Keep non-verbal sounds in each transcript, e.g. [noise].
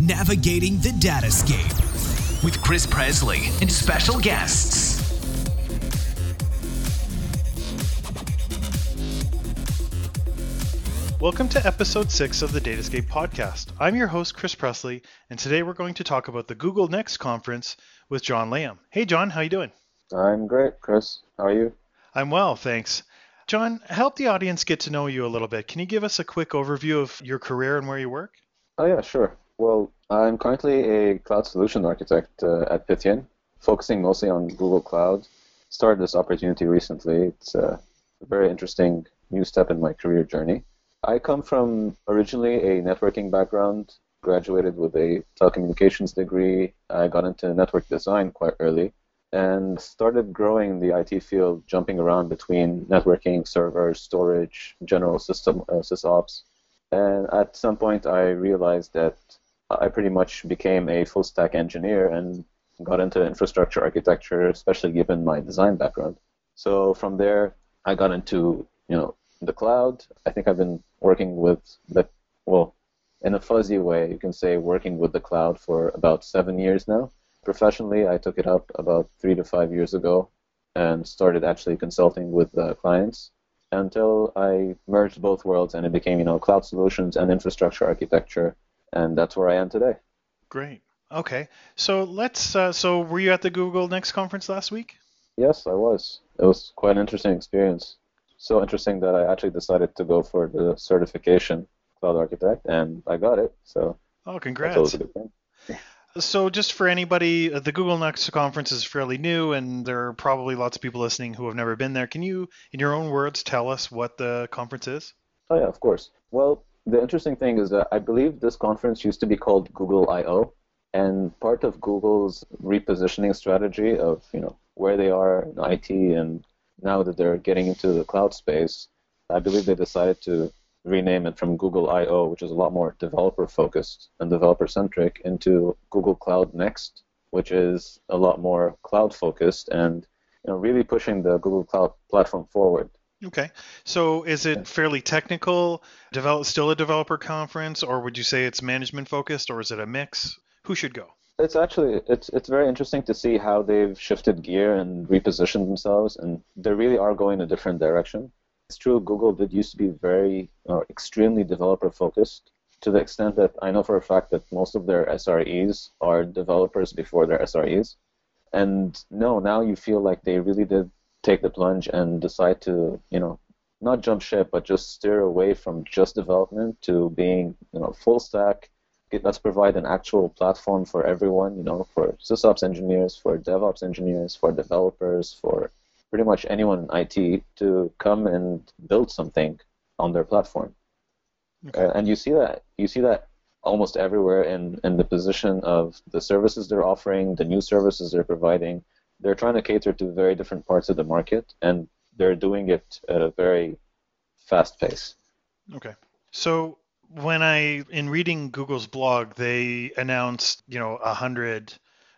Navigating the Datascape with Chris Presley and special guests. Welcome to episode 6 of the Datascape podcast. I'm your host, Chris Presley, and today we're going to talk about the Google Next conference with John Lamb. Hey, John, how you doing? I'm great, Chris. How are you? I'm well, thanks. John, help the audience get to know you a little bit. Can you give us a quick overview of your career and where you work? Oh, yeah, sure. Well, I'm currently a cloud solution architect uh, at Pythian, focusing mostly on Google Cloud. Started this opportunity recently. It's a very interesting new step in my career journey. I come from originally a networking background, graduated with a telecommunications degree. I got into network design quite early and started growing the IT field, jumping around between networking, servers, storage, general system uh, sysops. And at some point, I realized that I pretty much became a full stack engineer and got into infrastructure architecture, especially given my design background. So from there, I got into you know the cloud. I think I've been working with the well, in a fuzzy way, you can say working with the cloud for about seven years now. Professionally, I took it up about three to five years ago and started actually consulting with uh, clients until I merged both worlds and it became, you know, cloud solutions and infrastructure architecture, and that's where I am today. Great. Okay. So let's. Uh, so were you at the Google Next conference last week? Yes, I was. It was quite an interesting experience. So interesting that I actually decided to go for the certification cloud architect, and I got it. So. Oh, congrats! So, just for anybody, uh, the Google Next conference is fairly new, and there are probably lots of people listening who have never been there. Can you, in your own words, tell us what the conference is? Oh, yeah, of course. Well, the interesting thing is that I believe this conference used to be called Google I/O, and part of Google's repositioning strategy of you know where they are in IT, and now that they're getting into the cloud space, I believe they decided to rename it from Google I/O, which is a lot more developer focused and developer centric, into Google Cloud Next, which is a lot more cloud focused and you know really pushing the Google Cloud platform forward. Okay, so is it fairly technical? Develop still a developer conference, or would you say it's management focused, or is it a mix? Who should go? It's actually it's it's very interesting to see how they've shifted gear and repositioned themselves, and they really are going a different direction. It's true, Google did used to be very uh, extremely developer focused to the extent that I know for a fact that most of their SREs are developers before their SREs. And no, now you feel like they really did take the plunge and decide to, you know, not jump ship, but just steer away from just development to being, you know, full stack. Let's provide an actual platform for everyone, you know, for sysops engineers, for DevOps engineers, for developers, for pretty much anyone in IT to come and build something on their platform. Okay. Uh, and you see that you see that almost everywhere in, in the position of the services they're offering, the new services they're providing. They're trying to cater to very different parts of the market, and they're doing it at a very fast pace. Okay. So when I, in reading Google's blog, they announced, you know, a hundred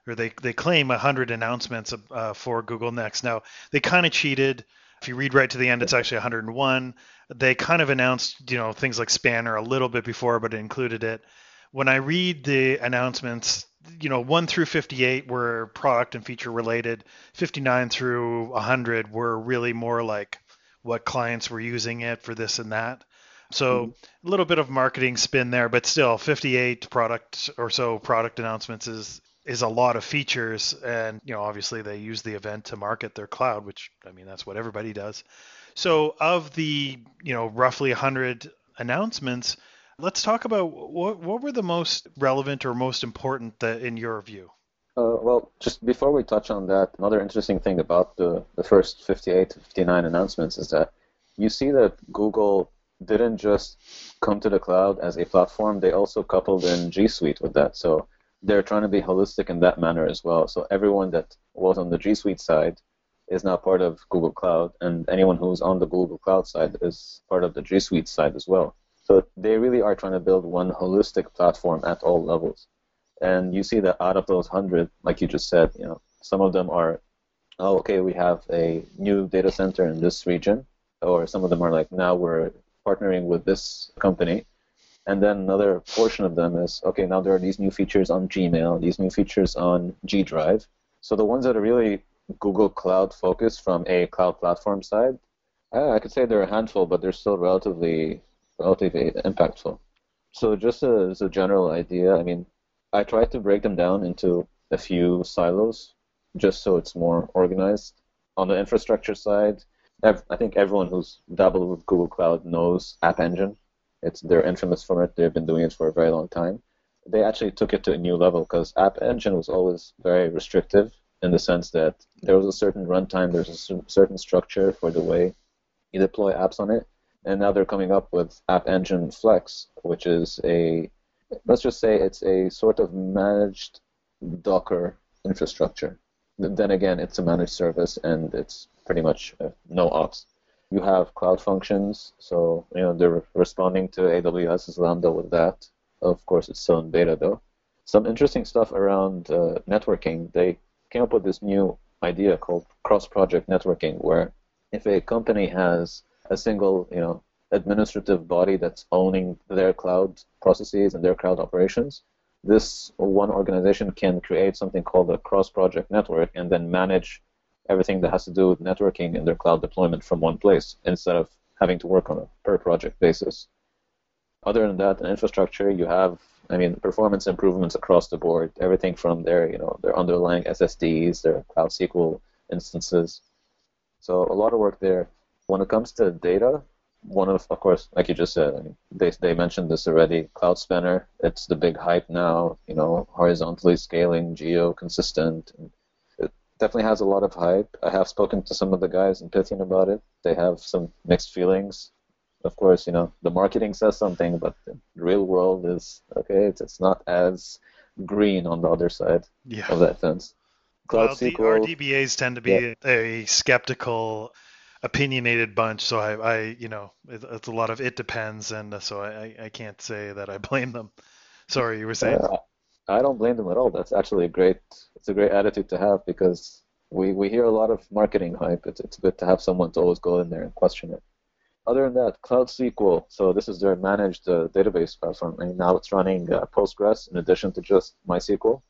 or they, they claim a 100 announcements uh, for Google Next. Now, they kind of cheated. If you read right to the end, it's actually 101. They kind of announced, you know, things like Spanner a little bit before, but included it. When I read the announcements, you know, 1 through 58 were product and feature related. 59 through 100 were really more like what clients were using it for this and that. So mm-hmm. a little bit of marketing spin there, but still 58 product or so product announcements is is a lot of features and you know obviously they use the event to market their cloud which i mean that's what everybody does so of the you know roughly 100 announcements let's talk about what, what were the most relevant or most important that, in your view uh, well just before we touch on that another interesting thing about the, the first 58 to 59 announcements is that you see that google didn't just come to the cloud as a platform they also coupled in g suite with that so they're trying to be holistic in that manner as well. So everyone that was on the G Suite side is now part of Google Cloud, and anyone who's on the Google Cloud side is part of the G Suite side as well. So they really are trying to build one holistic platform at all levels. And you see that out of those hundred, like you just said, you know, some of them are, oh, okay, we have a new data center in this region, or some of them are like, now we're partnering with this company, And then another portion of them is okay, now there are these new features on Gmail, these new features on G Drive. So the ones that are really Google Cloud focused from a cloud platform side, eh, I could say they're a handful, but they're still relatively relatively impactful. So just as a general idea, I mean, I tried to break them down into a few silos just so it's more organized. On the infrastructure side, I think everyone who's dabbled with Google Cloud knows App Engine. It's they're infamous for it. They've been doing it for a very long time. They actually took it to a new level because App Engine was always very restrictive in the sense that there was a certain runtime, there's a certain structure for the way you deploy apps on it, and now they're coming up with App Engine Flex, which is a let's just say it's a sort of managed Docker infrastructure. Then again, it's a managed service and it's pretty much uh, no ops. You have cloud functions, so you know they're responding to AWS's Lambda with that. Of course, it's still in beta though. Some interesting stuff around uh, networking. They came up with this new idea called cross-project networking, where if a company has a single, you know, administrative body that's owning their cloud processes and their cloud operations, this one organization can create something called a cross-project network and then manage everything that has to do with networking in their cloud deployment from one place instead of having to work on a per project basis. Other than that, in infrastructure, you have, I mean, performance improvements across the board. Everything from their, you know, their underlying SSDs, their Cloud SQL instances. So a lot of work there. When it comes to data, one of, of course, like you just said, I mean, they they mentioned this already. Cloud Spanner, it's the big hype now. You know, horizontally scaling, geo consistent. It definitely has a lot of hype. I have spoken to some of the guys in Pythian about it. They have some mixed feelings. Of course, you know, the marketing says something, but the real world is okay. It's it's not as green on the other side yeah. of that fence. Cloud well, SQL, our DBAs tend to be yeah. a skeptical opinionated bunch, so I, I you know, it, it's a lot of it depends, and so I, I can't say that I [laughs] blame them. Sorry, you were saying. Uh, I don't blame them at all. That's actually a great, it's a great attitude to have because we, we hear a lot of marketing hype. It's, it's good to have someone to always go in there and question it. Other than that, Cloud SQL, so this is their managed uh, database platform, and now it's running uh, Postgres in addition to just MySQL.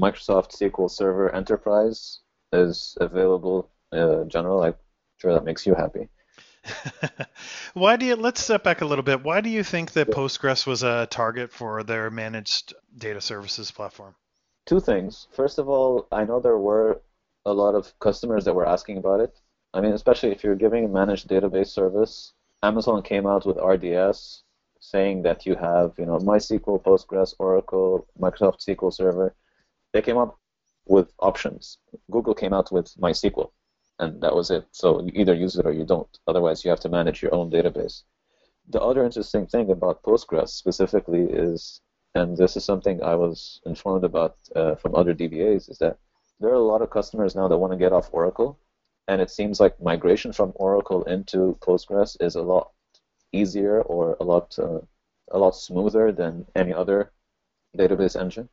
Microsoft SQL Server Enterprise is available uh, general. I sure that makes you happy. [laughs] Why do you? Let's step back a little bit. Why do you think that Postgres was a target for their managed data services platform? Two things. First of all, I know there were a lot of customers that were asking about it. I mean, especially if you're giving a managed database service, Amazon came out with RDS saying that you have, you know, MySQL, Postgres, Oracle, Microsoft SQL Server. They came up with options. Google came out with MySQL and that was it. So you either use it or you don't. Otherwise, you have to manage your own database. The other interesting thing about Postgres specifically is, and this is something I was informed about uh, from other DBAs, is that there are a lot of customers now that want to get off Oracle, and it seems like migration from Oracle into Postgres is a lot easier or a lot uh, a lot smoother than any other database engine.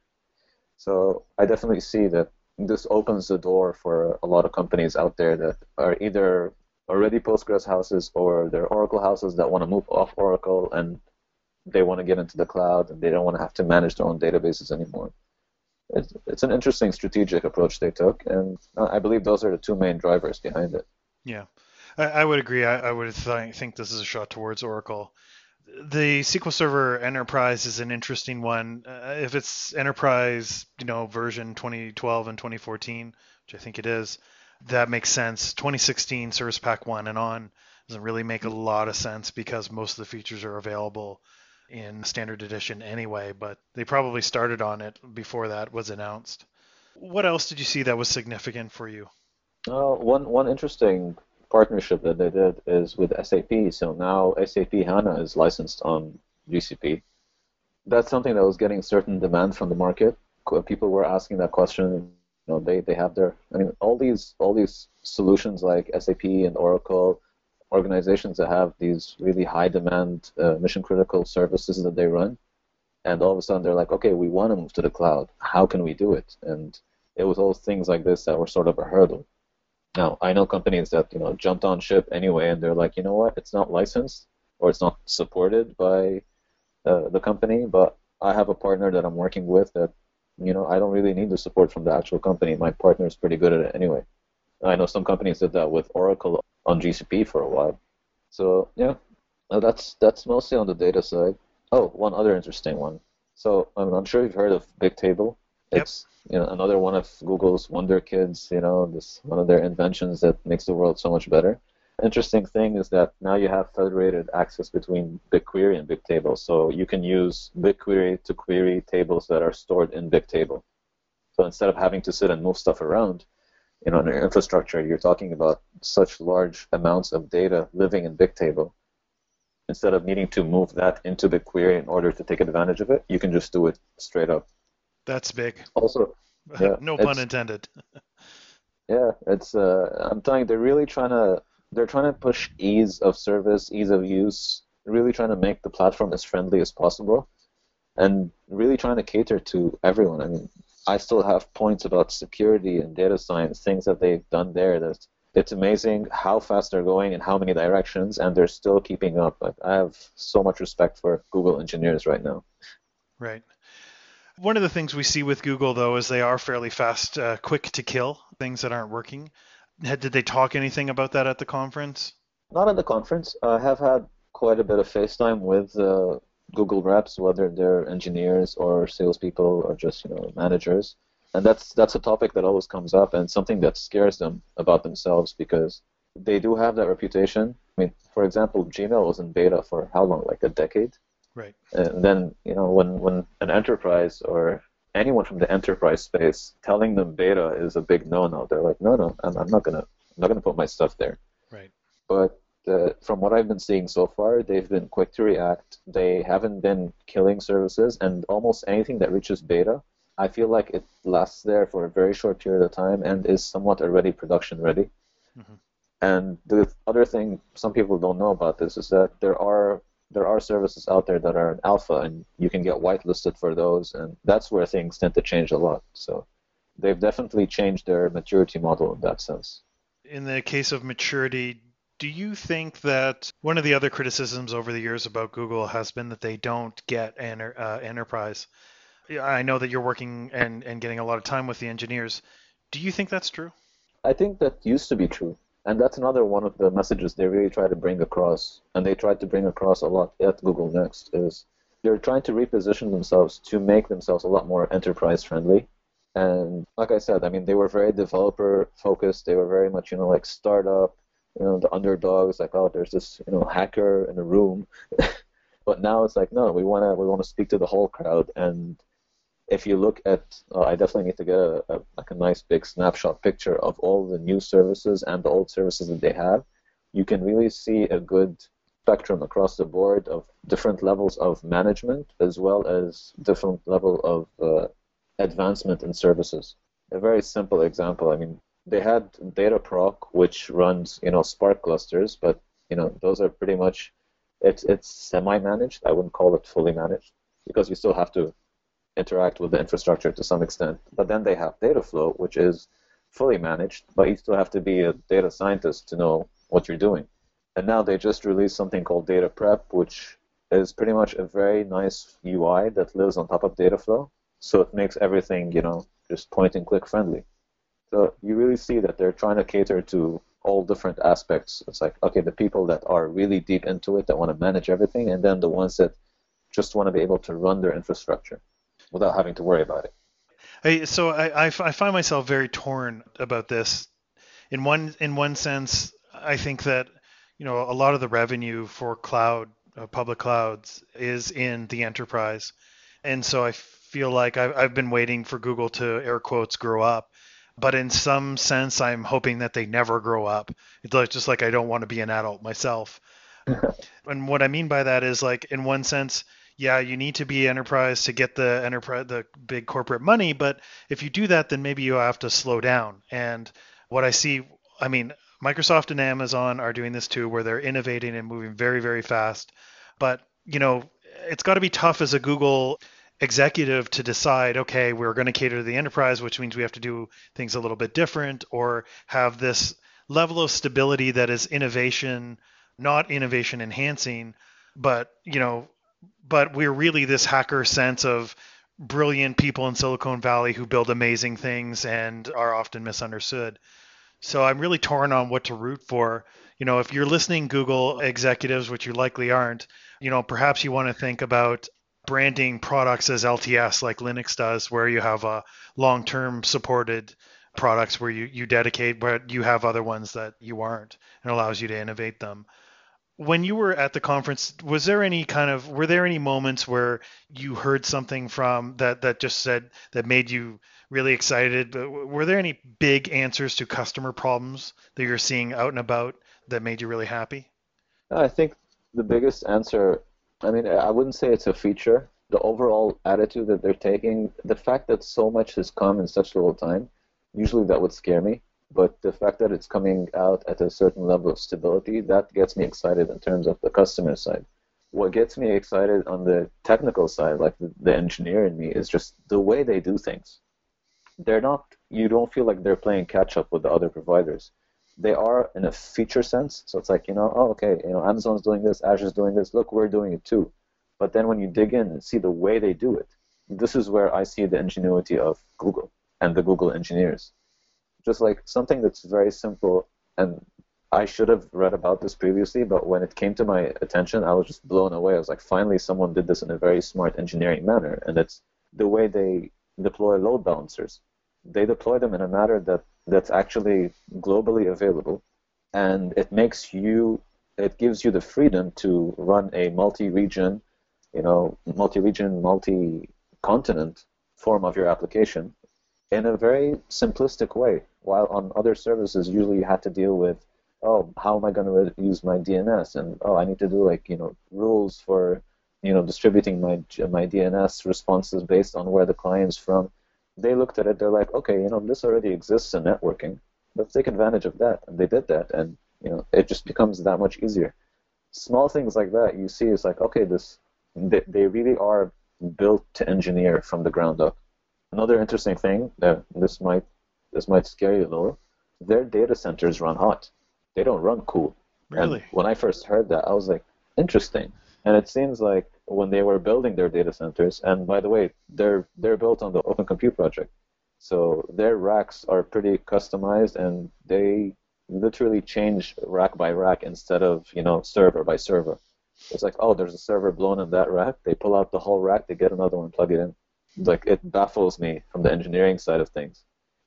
So I definitely see that this opens the door for a lot of companies out there that are either already Postgres houses or they're Oracle houses that want to move off Oracle and they want to get into the cloud and they don't want to have to manage their own databases anymore. It's, it's an interesting strategic approach they took, and I believe those are the two main drivers behind it. Yeah, I, I would agree. I, I would th- think this is a shot towards Oracle the SQL Server Enterprise is an interesting one. Uh, if it's Enterprise, you know, version 2012 and 2014, which I think it is, that makes sense. 2016 Service Pack 1 and on doesn't really make a lot of sense because most of the features are available in standard edition anyway, but they probably started on it before that was announced. What else did you see that was significant for you? Uh, one one interesting partnership that they did is with SAP. So now SAP HANA is licensed on GCP. That's something that was getting certain demand from the market. People were asking that question. You know, they, they have their I mean all these all these solutions like SAP and Oracle, organizations that have these really high demand uh, mission critical services that they run, and all of a sudden they're like, okay, we want to move to the cloud. How can we do it? And it was all things like this that were sort of a hurdle. Now, I know companies that you know jumped on ship anyway, and they're like, you know what, it's not licensed or it's not supported by uh, the company, but I have a partner that I'm working with that, you know, I don't really need the support from the actual company. My partner is pretty good at it anyway. I know some companies did that with Oracle on GCP for a while. So yeah, that's that's mostly on the data side. Oh, one other interesting one. So I'm, I'm sure you've heard of Bigtable. Yep. It's you know another one of Google's wonder kids. You know, this one of their inventions that makes the world so much better. Interesting thing is that now you have federated access between BigQuery and Bigtable, so you can use BigQuery to query tables that are stored in Bigtable. So instead of having to sit and move stuff around, you know, in your infrastructure, you're talking about such large amounts of data living in Bigtable. Instead of needing to move that into BigQuery in order to take advantage of it, you can just do it straight up. That's big. Also, [laughs] Yeah, no pun intended. [laughs] Yeah, it's. Uh, I'm telling you, they're really trying to. They're trying to push ease of service, ease of use. Really trying to make the platform as friendly as possible, and really trying to cater to everyone. I mean, I still have points about security and data science, things that they've done there. That it's amazing how fast they're going and how many directions, and they're still keeping up. Like, I have so much respect for Google engineers right now. Right. One of the things we see with Google, though, is they are fairly fast, uh, quick to kill things that aren't working. Did they talk anything about that at the conference? Not at the conference. I have had quite a bit of FaceTime with uh, Google reps, whether they're engineers or salespeople or just you know managers, and that's that's a topic that always comes up and something that scares them about themselves because they do have that reputation. I mean, for example, Gmail was in beta for how long? Like a decade. Right. And then you know when when an enterprise or anyone from the enterprise space telling them beta is a big no-no, they're like, no, no, I'm, I'm not gonna I'm not gonna put my stuff there Right. but uh, from what I've been seeing so far, they've been quick to react. They haven't been killing services, and almost anything that reaches beta, I feel like it lasts there for a very short period of time and is somewhat already production ready. Mhm. And the other thing some people don't know about this is that there are there are services out there that are in alpha, and you can get whitelisted for those, and that's where things tend to change a lot. So they've definitely changed their maturity model in that sense. In the case of maturity, do you think that one of the other criticisms over the years about Google has been that they don't get enter, uh, enterprise? I know that you're working and, and getting a lot of time with the engineers. Do you think that's true? I think that used to be true. And that's another one of the messages they really try to bring across, and they tried to bring across a lot at Google Next, is they're trying to reposition themselves to make themselves a lot more enterprise friendly. And like I said, I mean, they were very developer focused. They were very much, you know, like startup, you know, the underdogs, like, oh, there's this, you know, hacker in a room. [laughs] but now it's like, no, we want to we want to speak to the whole crowd. And if you look at, uh, I definitely need to get a, a like a nice big snapshot picture of all the new services and the old services that they have. You can really see a good spectrum across the board of different levels of management as well as different level of uh, advancement in services. A very simple example. I mean, they had Dataproc, which runs you know Spark clusters, but you know those are pretty much it's it's semi-managed. I wouldn't call it fully managed because you still have to interact with the infrastructure to some extent. But then they have Dataflow, which is fully managed, but you still have to be a data scientist to know what you're doing. And now they just released something called Dataprep, which is pretty much a very nice UI that lives on top of Dataflow. So it makes everything, you know, just point and click friendly. So you really see that they're trying to cater to all different aspects. It's like, okay, the people that are really deep into it, that want to manage everything, and then the ones that just want to be able to run their infrastructure without having to worry about it. Hey, so I, I, f- I find myself very torn about this. In one in one sense, I think that you know a lot of the revenue for cloud uh, public clouds is in the enterprise, and so I feel like I've, I've been waiting for Google to air quotes grow up. But in some sense, I'm hoping that they never grow up. It's like, just like I don't want to be an adult myself. [laughs] and what I mean by that is like in one sense, yeah, you need to be enterprise to get the enterprise the big corporate money, but if you do that, then maybe you have to slow down. And what I see, I mean, Microsoft and Amazon are doing this too, where they're innovating and moving very, very fast. But you know, it's got to be tough as a Google executive to decide, okay, we're going to cater to the enterprise, which means we have to do things a little bit different, or have this level of stability that is innovation, not innovation enhancing, but you know, but we're really this hacker sense of brilliant people in Silicon Valley who build amazing things and are often misunderstood. So I'm really torn on what to root for. You know, if you're listening Google executives, which you likely aren't, you know, perhaps you want to think about branding products as LTS like Linux does, where you have a long-term supported products where you, you dedicate, but you have other ones that you aren't and allows you to innovate them. When you were at the conference, was there any kind of were there any moments where you heard something from that that just said that made you really excited? Were there any big answers to customer problems that you're seeing out and about that made you really happy? I think the biggest answer, I mean, I wouldn't say it's a feature. The overall attitude that they're taking, the fact that so much has come in such a little time, usually that would scare me. But the fact that it's coming out at a certain level of stability, that gets me excited in terms of the customer side. What gets me excited on the technical side, like the, engineer in me, is just the way they do things. They're not, you don't feel like they're playing catch up with the other providers they are in a feature sense. So it's like, you know, oh, okay, you know, Amazon's doing this, Azure's doing this. Look, we're doing it too. But then when you dig in and see the way they do it, this is where I see the ingenuity of Google and the Google engineers. Just like something that's very simple, and I should have read about this previously, but when it came to my attention, I was just blown away. I was like, finally, someone did this in a very smart engineering manner, and it's the way they deploy load balancers. They deploy them in a manner that that's actually globally available, and it makes you it gives you the freedom to run a multi-region, you know, multi-region, multi-continent form of your application in a very simplistic way. While on other services, usually you had to deal with, oh, how am I going to use my DNS, and oh, I need to do like you know rules for you know distributing my my DNS responses based on where the client's from they looked at it, they're like, okay, you know, this already exists in networking. Let's take advantage of that. And they did that, and you know, it just becomes that much easier. Small things like that you see is like, okay, this they, they really are built to engineer from the ground up. Another interesting thing that this might this might scare you a little, their data centers run hot. They don't run cool. Really? And when I first heard that, I was like, interesting. And it seems like when they were building their data centers, and by the way, they're they're built on the Open Compute project, so their racks are pretty customized, and they literally change rack by rack instead of you know server by server. It's like, oh, there's a server blown in that rack. They pull out the whole rack, they get another one, plug it in. Like it baffles me from the engineering side of things.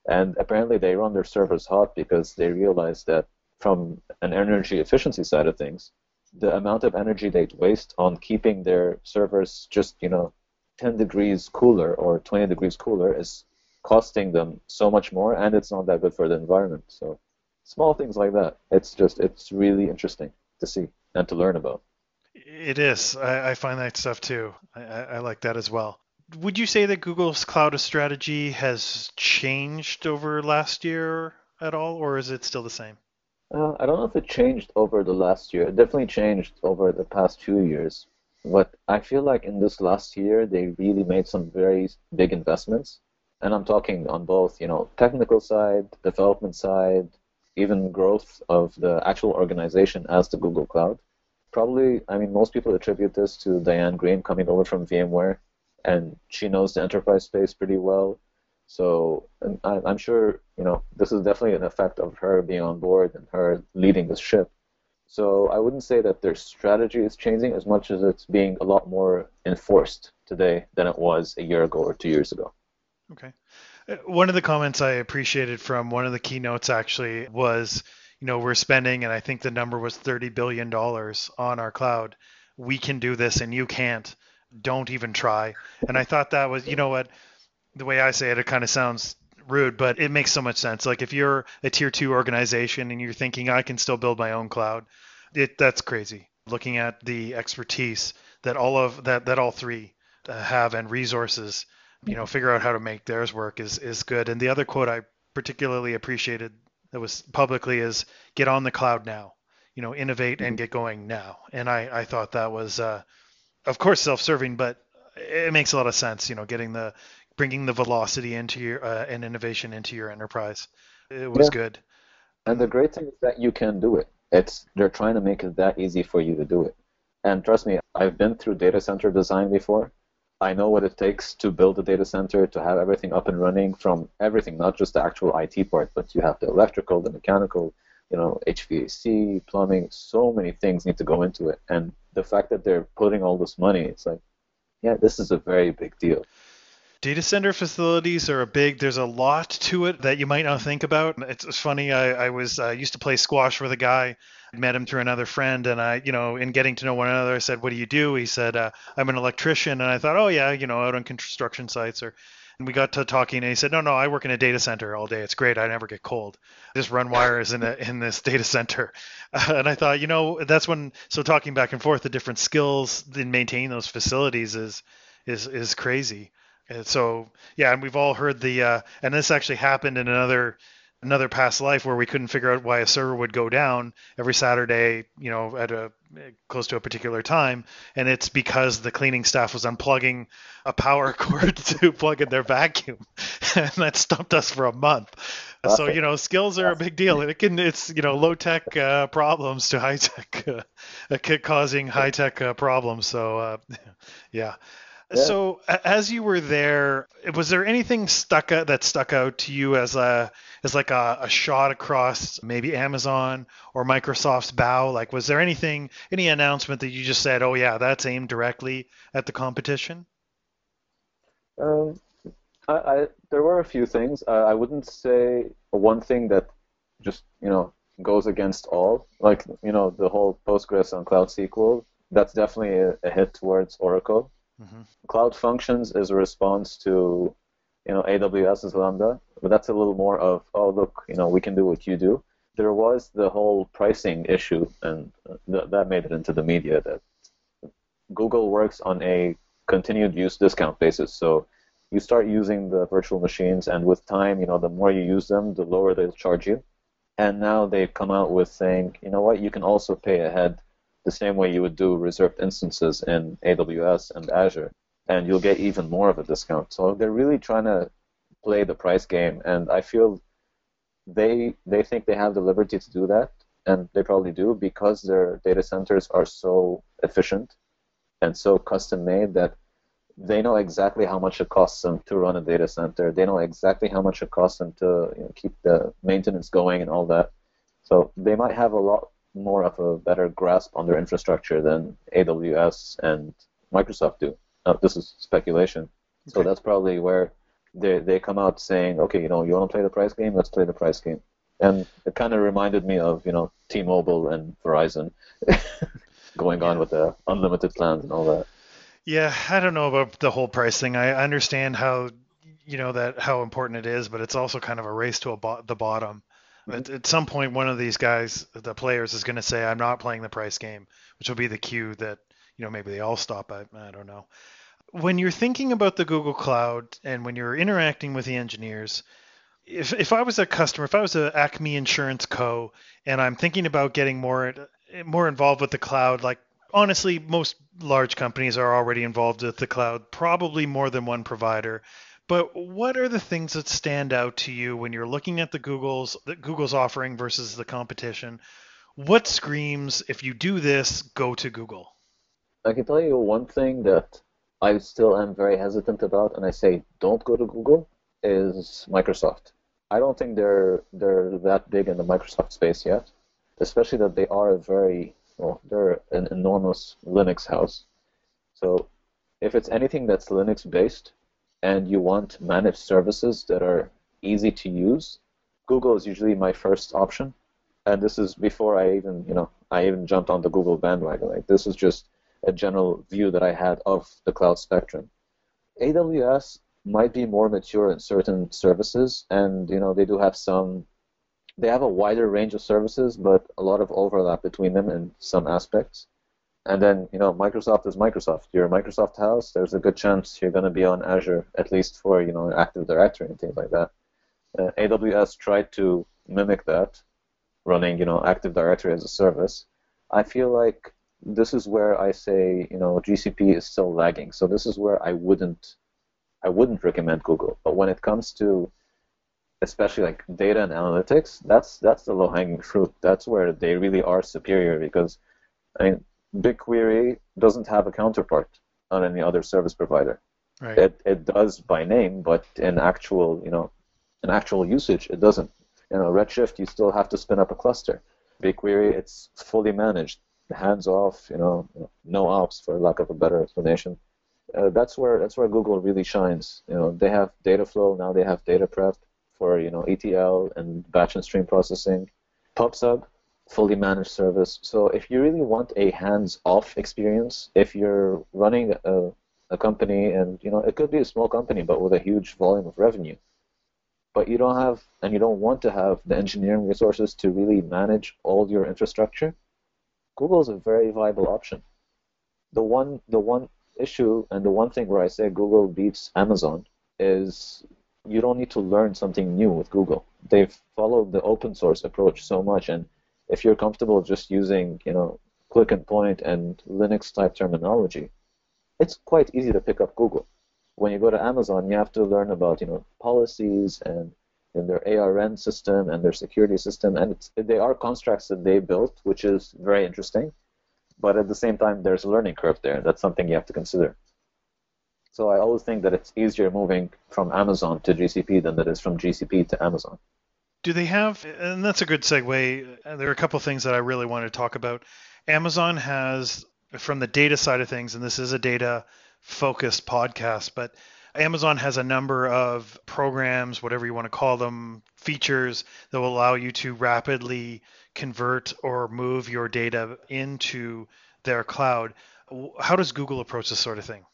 And apparently they run their servers hot because they realize that from an energy efficiency side of things, the amount of energy they waste on keeping their servers just you know 10 degrees cooler or 20 degrees cooler is costing them so much more and it's not that good for the environment. So small things like that. It's just it's really interesting to see and to learn about. It is. I, I find that stuff too. I, I like that as well would you say that google's cloud strategy has changed over last year at all or is it still the same uh, I don't know if it changed over the last year. It definitely changed over the past few years. But I feel like in this last year, they really made some very big investments. And I'm talking on both, you know, technical side, development side, even growth of the actual organization as the Google Cloud. Probably, I mean, most people attribute this to Diane Greene coming over from VMware, and she knows the enterprise space pretty well. So I'm sure you know this is definitely an effect of her being on board and her leading the ship. So I wouldn't say that their strategy is changing as much as it's being a lot more enforced today than it was a year ago or two years ago. Okay. Uh, one of the comments I appreciated from one of the keynotes actually was, you know, we're spending, and I think the number was $30 billion on our cloud. We can do this and you can't. Don't even try. And I thought that was, you know what? the way I say it, it kind of sounds rude, but it makes so much sense. Like if you're a tier two organization and you're thinking I can still build my own cloud, it that's crazy. Looking at the expertise that all of that that all three uh, have and resources, you know, figure out how to make theirs work is is good. And the other quote I particularly appreciated that was publicly is get on the cloud now. You know, innovate and get going now. And I I thought that was uh, of course self-serving, but it makes a lot of sense. You know, getting the bringing the velocity into your uh, and innovation into your enterprise. It was yeah. good. And the great thing is that you can do it. It's they're trying to make it that easy for you to do it. And trust me, I've been through data center design before. I know what it takes to build a data center, to have everything up and running from everything, not just the actual IT part, but you have the electrical, the mechanical, you know, HVAC, plumbing, so many things need to go into it. And the fact that they're putting all this money, it's like, yeah, this is a very big deal. Data center facilities are a big. There's a lot to it that you might not think about. It's funny. I, I was uh, used to play squash with a guy. I met him through another friend, and I, you know, in getting to know one another, I said, "What do you do?" He said, uh, "I'm an electrician," and I thought, "Oh yeah, you know, out on construction sites or." And we got to talking, and he said, "No, no, I work in a data center all day. It's great. I never get cold. Just run wires in a, in this data center." Uh, [laughs] and I thought, you know, that's when. So talking back and forth, the different skills in maintaining those facilities is is is crazy. And so yeah, and we've all heard the uh, and this actually happened in another another past life where we couldn't figure out why a server would go down every Saturday, you know, at a close to a particular time, and it's because the cleaning staff was unplugging a power [laughs] cord to plug in their vacuum, [laughs] and that stumped us for a month. So you know, skills are a big deal. and It can it's you know low tech uh, problems to high tech, uh, [laughs] causing high tech uh, problems. So uh, yeah. So as you were there, was there anything stuck out that stuck out to you as a as like a, a, shot across maybe Amazon or Microsoft's bow? Like, was there anything, any announcement that you just said, "Oh yeah, that's aimed directly at the competition"? Um, I, I there were a few things. Uh, I wouldn't say one thing that just you know goes against all. Like you know the whole Postgres on Cloud SQL. That's definitely a, a hit towards Oracle. Mm-hmm. Cloud Functions is a response to, you know, AWS's Lambda, but that's a little more of, oh, look, you know, we can do what you do. There was the whole pricing issue, and th- that made it into the media that Google works on a continued use discount basis. So you start using the virtual machines, and with time, you know, the more you use them, the lower they'll charge you. And now they've come out with saying, you know what, you can also pay ahead the same way you would do reserved instances in AWS and Azure, and you'll get even more of a discount. So they're really trying to play the price game, and I feel they they think they have the liberty to do that, and they probably do because their data centers are so efficient and so custom made that they know exactly how much it costs them to run a data center. They know exactly how much it costs them to you know, keep the maintenance going and all that. So they might have a lot more of a better grasp on their infrastructure than AWS and Microsoft do. Now, this is speculation. Okay. So that's probably where they they come out saying, okay, you know, you want to play the price game? Let's play the price game. And it kind of reminded me of you know T-Mobile and Verizon [laughs] going yeah. on with the unlimited plans and all that. Yeah, I don't know about the whole price thing. I understand how you know that how important it is, but it's also kind of a race to a bo- the bottom. At, at, some point, one of these guys, the players, is going to say, "I'm not playing the price game," which will be the cue that you know maybe they all stop. I, I don't know. When you're thinking about the Google Cloud and when you're interacting with the engineers, if if I was a customer, if I was a Acme Insurance Co. and I'm thinking about getting more more involved with the cloud, like honestly, most large companies are already involved with the cloud, probably more than one provider. But what are the things that stand out to you when you're looking at the Google's the Google's offering versus the competition? What screams if you do this, go to Google? I can tell you one thing that I still am very hesitant about, and I say don't go to Google is Microsoft. I don't think they're they're that big in the Microsoft space yet, especially that they are a very well, they're an enormous Linux house. So if it's anything that's Linux based, and you want managed services that are easy to use, Google is usually my first option. And this is before I even, you know, I even jumped on the Google bandwagon. Like this is just a general view that I had of the cloud spectrum. AWS might be more mature in certain services, and you know they do have some. They have a wider range of services, but a lot of overlap between them in some aspects. And then, you know, Microsoft is Microsoft. You're a Microsoft house. There's a good chance you're going to be on Azure, at least for, you know, Active Directory and things like that. Uh, AWS tried to mimic that, running, you know, Active Directory as a service. I feel like this is where I say, you know, GCP is still lagging. So this is where I wouldn't, I wouldn't recommend Google. But when it comes to, especially like data and analytics, that's that's the low-hanging fruit. That's where they really are superior because, I mean, BigQuery doesn't have a counterpart on any other service provider. Right. It it does by name, but in actual you know in actual usage, it doesn't. You know, Redshift, you still have to spin up a cluster. BigQuery, it's fully managed, hands off. You know, no ops for lack of a better explanation. Uh, that's where that's where Google really shines. You know, they have Dataflow now. They have data prep for you know ETL and batch and stream processing. PubSub, fully managed service. So if you really want a hands-off experience, if you're running a, a company and you know it could be a small company but with a huge volume of revenue, but you don't have and you don't want to have the engineering resources to really manage all your infrastructure, Google is a very viable option. The one the one issue and the one thing where I say Google beats Amazon is you don't need to learn something new with Google. They've followed the open source approach so much and if you're comfortable just using, you know, click and point and Linux type terminology, it's quite easy to pick up Google. When you go to Amazon, you have to learn about, you know, policies and, and their ARN system and their security system, and they are constructs that they built, which is very interesting. But at the same time, there's a learning curve there. That's something you have to consider. So I always think that it's easier moving from Amazon to GCP than it is from GCP to Amazon. Do they have, and that's a good segue. There are a couple things that I really want to talk about. Amazon has, from the data side of things, and this is a data focused podcast, but Amazon has a number of programs, whatever you want to call them, features that will allow you to rapidly convert or move your data into their cloud. How does Google approach this sort of thing?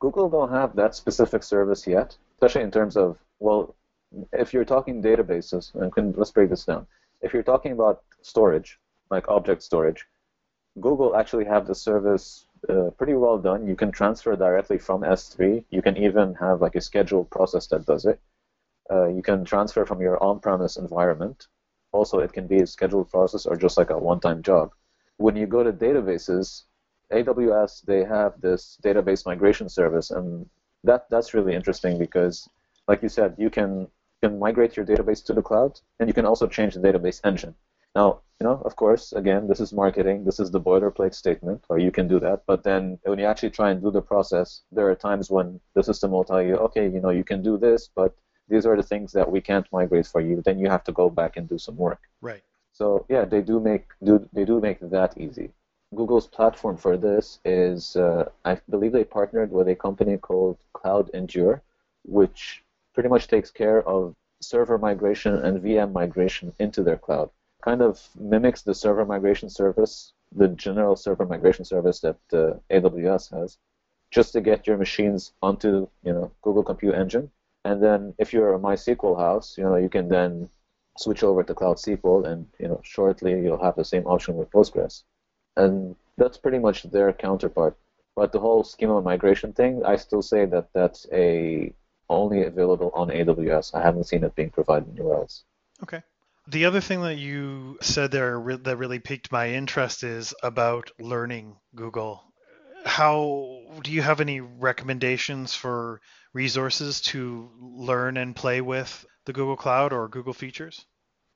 Google don't have that specific service yet, especially in terms of well, if you're talking databases, can, let's break this down. If you're talking about storage, like object storage, Google actually have the service uh, pretty well done. You can transfer directly from S3. You can even have like a scheduled process that does it. Uh, you can transfer from your on-premise environment. Also, it can be a scheduled process or just like a one-time job. When you go to databases, AWS they have this database migration service, and that that's really interesting because, like you said, you can can migrate your database to the cloud, and you can also change the database engine. Now, you know, of course, again, this is marketing. This is the boilerplate statement, or you can do that. But then when you actually try and do the process, there are times when the system will tell you, okay, you know, you can do this, but these are the things that we can't migrate for you. Then you have to go back and do some work. Right. So yeah, they do make do they do make that easy. Google's platform for this is, uh, I believe they partnered with a company called CloudEndure, which pretty much takes care of server migration and VM migration into their cloud. Kind of mimics the server migration service, the general server migration service that uh, AWS has, just to get your machines onto you know Google Compute Engine. And then if you're a MySQL house, you know you can then switch over to Cloud SQL, and you know shortly you'll have the same option with Postgres. And that's pretty much their counterpart. But the whole schema migration thing, I still say that that's a only available on AWS. I haven't seen it being provided anywhere else. Okay. The other thing that you said there that really piqued my interest is about learning Google. How do you have any recommendations for resources to learn and play with the Google Cloud or Google features?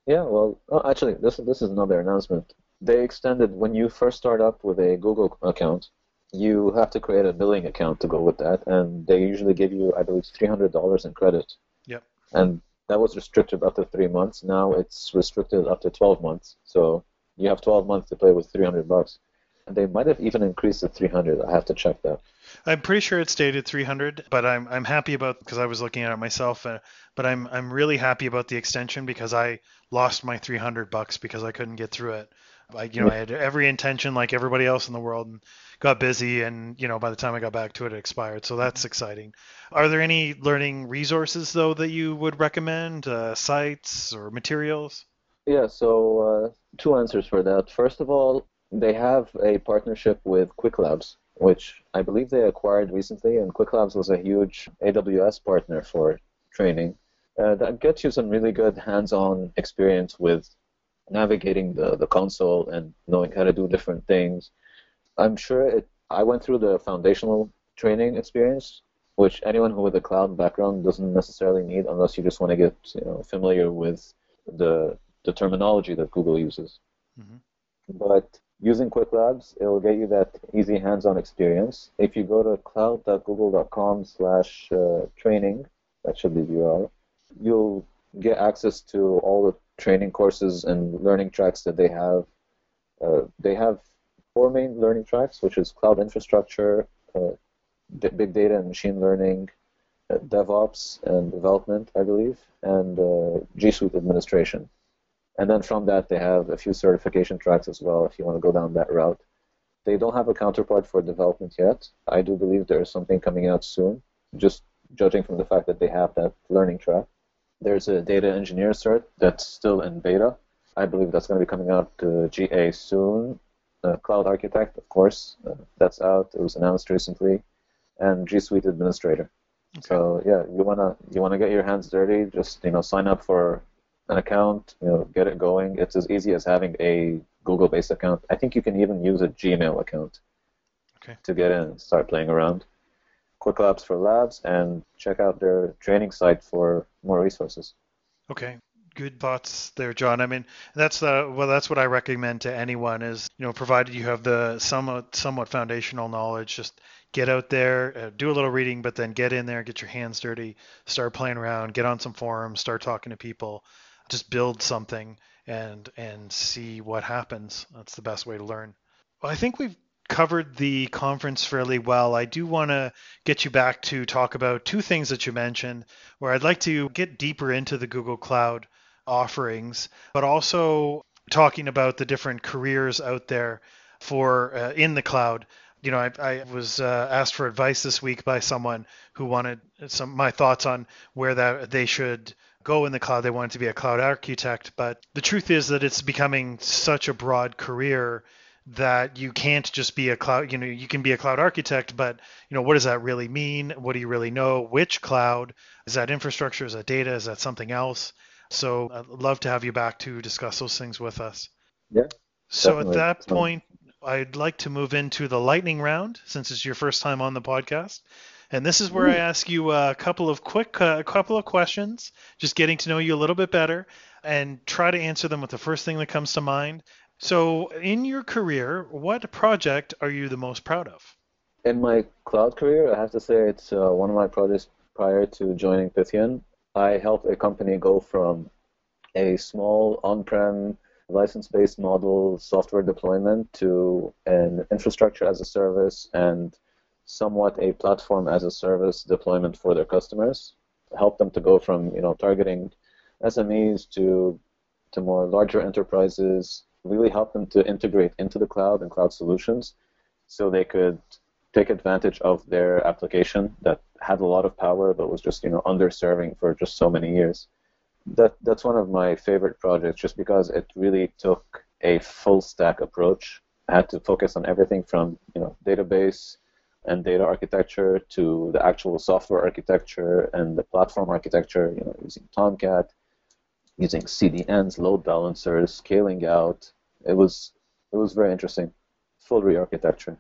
Yeah, well, oh, actually, this this is another announcement. They extended when you first start up with a Google account you have to create a billing account to go with that, and they usually give you, I believe, three hundred dollars in credit. Yep. And that was restricted up to three months. Now it's restricted up to twelve months. So you have twelve months to play with three hundred bucks. And they might have even increased it three hundred. I have to check that. I'm pretty sure it stated 300, but I'm I'm happy about because I was looking at it myself. Uh, but I'm I'm really happy about the extension because I lost my 300 bucks because I couldn't get through it. I you know I had every intention like everybody else in the world and got busy and you know by the time I got back to it it expired. So that's exciting. Are there any learning resources though that you would recommend, uh, sites or materials? Yeah, so uh, two answers for that. First of all, they have a partnership with Qwiklabs, which I believe they acquired recently, and Qwiklabs was a huge AWS partner for training. Uh, that gets you some really good hands-on experience with navigating the, the console and knowing how to do different things. I'm sure it. I went through the foundational training experience, which anyone who with a cloud background doesn't necessarily need unless you just want to get you know familiar with the the terminology that Google uses. Mm-hmm. But using Qwiklabs, it will get you that easy hands-on experience. If you go to cloud.google.com slash uh, training, that should be the URL, you'll get access to all the training courses and learning tracks that they have. Uh, they have four main learning tracks, which is cloud infrastructure, uh, big data and machine learning, uh, DevOps and development, I believe, and uh, G Suite administration. And then from that, they have a few certification tracks as well if you want to go down that route. They don't have a counterpart for development yet. I do believe there is something coming out soon, just judging from the fact that they have that learning track. There's a data engineer cert that's still in beta. I believe that's going to be coming out to GA soon. Uh, Cloud Architect, of course, uh, that's out. It was announced recently, and G Suite Administrator. Okay. So yeah, you wanna you wanna get your hands dirty. Just you know, sign up for an account. You know, get it going. It's as easy as having a Google-based account. I think you can even use a Gmail account okay. to get in and start playing around. Qwiklabs for Labs, and check out their training site for more resources. Okay, good thoughts there, John. I mean, that's the well, that's what I recommend to anyone is you know, provided you have the somewhat somewhat foundational knowledge, just get out there, uh, do a little reading, but then get in there, get your hands dirty, start playing around, get on some forums, start talking to people, just build something and and see what happens. That's the best way to learn. Well, I think we've covered the conference fairly well. I do want to get you back to talk about two things that you mentioned, where I'd like to get deeper into the Google Cloud offerings, but also talking about the different careers out there for uh, in the cloud. You know, I, I was uh, asked for advice this week by someone who wanted some my thoughts on where that they should go in the cloud. They wanted to be a cloud architect, but the truth is that it's becoming such a broad career that you can't just be a cloud you know you can be a cloud architect but you know what does that really mean? What do you really know? Which cloud? Is that infrastructure? Is that data? Is that something else so i'd love to have you back to discuss those things with us yeah so definitely. at that point i'd like to move into the lightning round since it's your first time on the podcast and this is where Ooh. I ask you a couple of quick, a uh, couple of questions, just getting to know you a little bit better, and try to answer them with the first thing that comes to mind. So, in your career, what project are you the most proud of? In my cloud career, I have to say it's uh, one of my projects prior to joining Pythian. I helped a company go from a small on-prem license-based model software deployment to an infrastructure as a service and somewhat a platform as a service deployment for their customers. Help them to go from you know targeting SMEs to to more larger enterprises really help them to integrate into the cloud and cloud solutions so they could take advantage of their application that had a lot of power but was just you know underserving for just so many years that that's one of my favorite projects just because it really took a full stack approach i had to focus on everything from you know database and data architecture to the actual software architecture and the platform architecture you know using tomcat using cdns load balancers scaling out it was it was very interesting. Full re-architecture.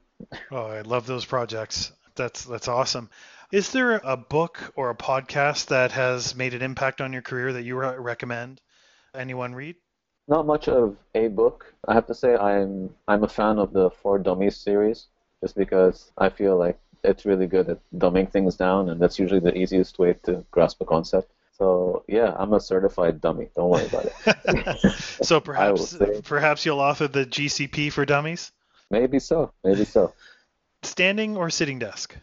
Oh, I love those projects. That's that's awesome. Is there a book or a podcast that has made an impact on your career that you re- recommend anyone read? Not much of a book. I have to say I'm I'm a fan of the For Dummies series just because I feel like it's really good at dumbing things down and that's usually the easiest way to grasp a concept. So yeah, I'm a certified dummy. Don't worry about it. [laughs] so [laughs] perhaps perhaps you'll author the GCP for dummies. Maybe so. Maybe so. [laughs] Standing or sitting desk?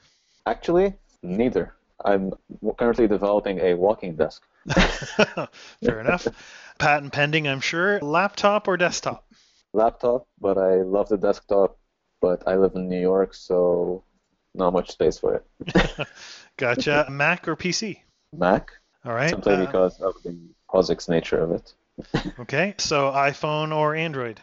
Actually, neither. I'm currently developing a walking desk. [laughs] Fair enough. Patent pending, I'm sure. Laptop or desktop? Laptop, but I love the desktop. But I live in New York, so not much space for it. [laughs] gotcha. Mac or PC? Mac. All right. Simply uh, because of the POSIX nature of it. okay, so iPhone or Android?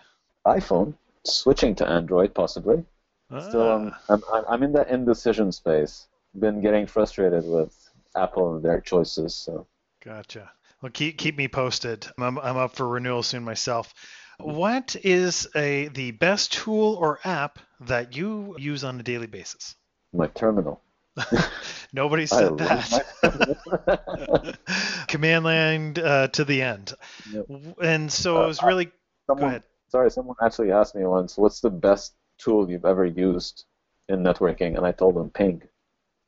iPhone. Switching to Android, possibly. Ah. Still, um, I'm, I'm in that indecision space. Been getting frustrated with Apple and their choices. So. Gotcha. Well, keep keep me posted. I'm I'm up for renewal soon myself. What is a the best tool or app that you use on a daily basis? My terminal. [laughs] Nobody said that. [laughs] Command line uh, to the end. Yep. And so uh, it was really. Someone, Sorry, someone actually asked me once, what's the best tool you've ever used in networking? And I told them ping.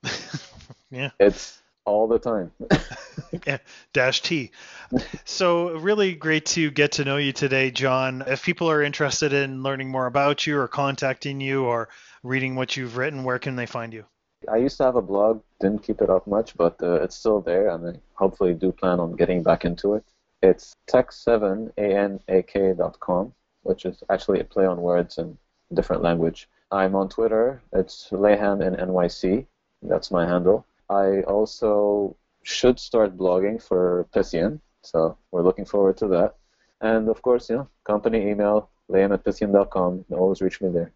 [laughs] yeah. It's all the time. [laughs] yeah, dash T. So really great to get to know you today, John. If people are interested in learning more about you or contacting you or reading what you've written, where can they find you? I used to have a blog, didn't keep it up much, but uh, it's still there, and I hopefully do plan on getting back into it. It's tech7anak.com, which is actually a play on words in different language. I'm on Twitter. It's Lehan in NYC. That's my handle. I also should start blogging for Pythian, so we're looking forward to that. And of course, you know, company email, liam at can always reach me there.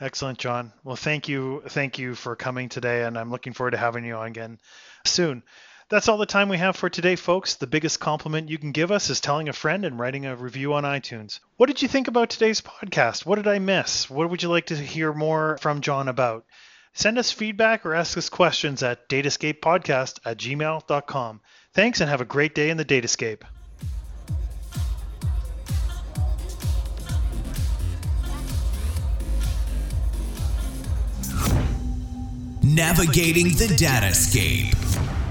Excellent, John. Well, thank you, thank you for coming today, and I'm looking forward to having you on again soon. That's all the time we have for today, folks. The biggest compliment you can give us is telling a friend and writing a review on iTunes. What did you think about today's podcast? What did I miss? What would you like to hear more from John about? Send us feedback or ask us questions at datascapepodcast at gmail.com. Thanks and have a great day in the Datascape. Navigating the Datascape.